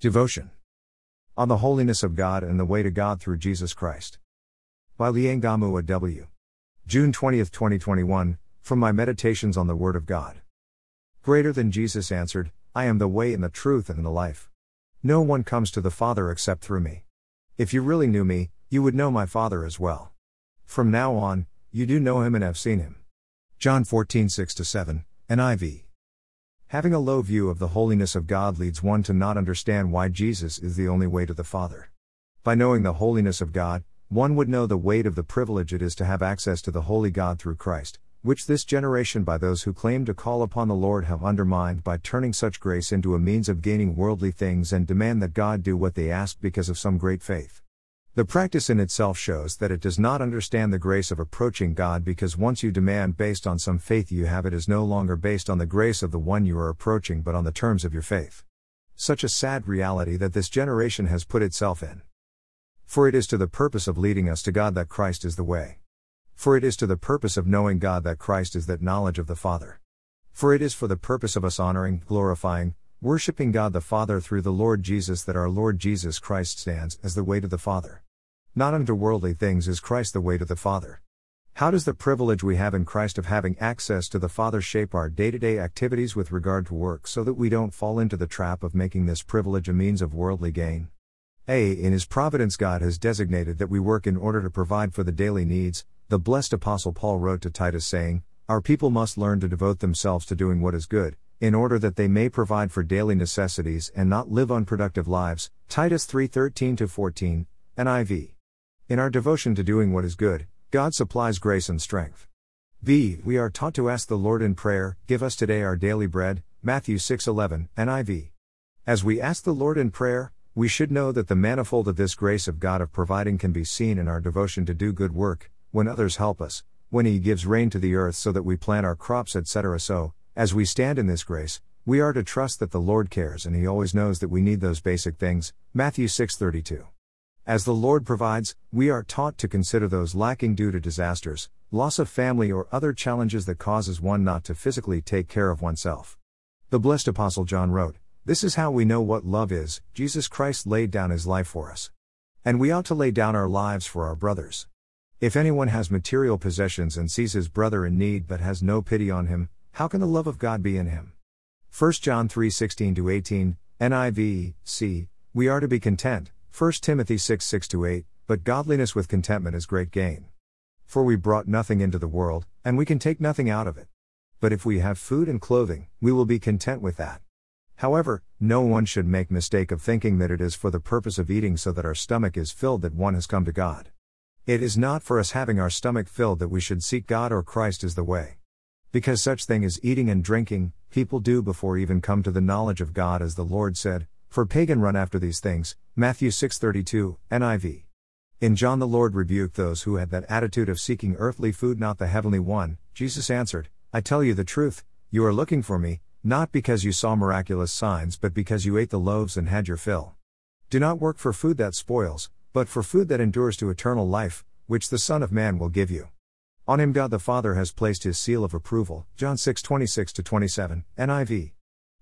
Devotion. On the Holiness of God and the Way to God through Jesus Christ. By Liangamu W. June 20, 2021, from my Meditations on the Word of God. Greater than Jesus answered, I am the way and the truth and the life. No one comes to the Father except through me. If you really knew me, you would know my Father as well. From now on, you do know him and have seen him. John 14 6 7, NIV. Having a low view of the holiness of God leads one to not understand why Jesus is the only way to the Father. By knowing the holiness of God, one would know the weight of the privilege it is to have access to the holy God through Christ, which this generation by those who claim to call upon the Lord have undermined by turning such grace into a means of gaining worldly things and demand that God do what they ask because of some great faith. The practice in itself shows that it does not understand the grace of approaching God because once you demand based on some faith you have, it is no longer based on the grace of the one you are approaching but on the terms of your faith. Such a sad reality that this generation has put itself in. For it is to the purpose of leading us to God that Christ is the way. For it is to the purpose of knowing God that Christ is that knowledge of the Father. For it is for the purpose of us honoring, glorifying, worshipping God the Father through the Lord Jesus that our Lord Jesus Christ stands as the way to the Father. Not unto worldly things is Christ the way to the Father. How does the privilege we have in Christ of having access to the Father shape our day to day activities with regard to work so that we don't fall into the trap of making this privilege a means of worldly gain? A. In His providence, God has designated that we work in order to provide for the daily needs. The blessed Apostle Paul wrote to Titus, saying, Our people must learn to devote themselves to doing what is good, in order that they may provide for daily necessities and not live unproductive lives. Titus 3 13 14, NIV. In our devotion to doing what is good, God supplies grace and strength. B. We are taught to ask the Lord in prayer, Give us today our daily bread, Matthew 6:11, NIV. As we ask the Lord in prayer, we should know that the manifold of this grace of God of providing can be seen in our devotion to do good work, when others help us, when He gives rain to the earth so that we plant our crops, etc. So, as we stand in this grace, we are to trust that the Lord cares and He always knows that we need those basic things. Matthew 6:32. As the Lord provides, we are taught to consider those lacking due to disasters, loss of family, or other challenges that causes one not to physically take care of oneself. The blessed Apostle John wrote, This is how we know what love is Jesus Christ laid down his life for us. And we ought to lay down our lives for our brothers. If anyone has material possessions and sees his brother in need but has no pity on him, how can the love of God be in him? 1 John 3 16 18, NIV, c. We are to be content, 1 Timothy 6 6 8, but godliness with contentment is great gain. For we brought nothing into the world, and we can take nothing out of it. But if we have food and clothing, we will be content with that. However, no one should make mistake of thinking that it is for the purpose of eating so that our stomach is filled that one has come to God. It is not for us having our stomach filled that we should seek God or Christ is the way. Because such thing as eating and drinking, people do before even come to the knowledge of God as the Lord said, for pagan run after these things, Matthew 6:32, NIV. In John the Lord rebuked those who had that attitude of seeking earthly food not the heavenly one. Jesus answered, I tell you the truth, you are looking for me, not because you saw miraculous signs but because you ate the loaves and had your fill. Do not work for food that spoils, but for food that endures to eternal life, which the Son of Man will give you. On him God the Father has placed his seal of approval. John 6:26 to 27, NIV.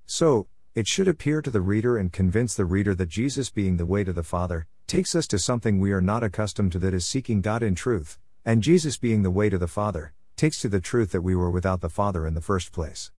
So, it should appear to the reader and convince the reader that Jesus, being the way to the Father, takes us to something we are not accustomed to that is seeking God in truth, and Jesus, being the way to the Father, takes to the truth that we were without the Father in the first place.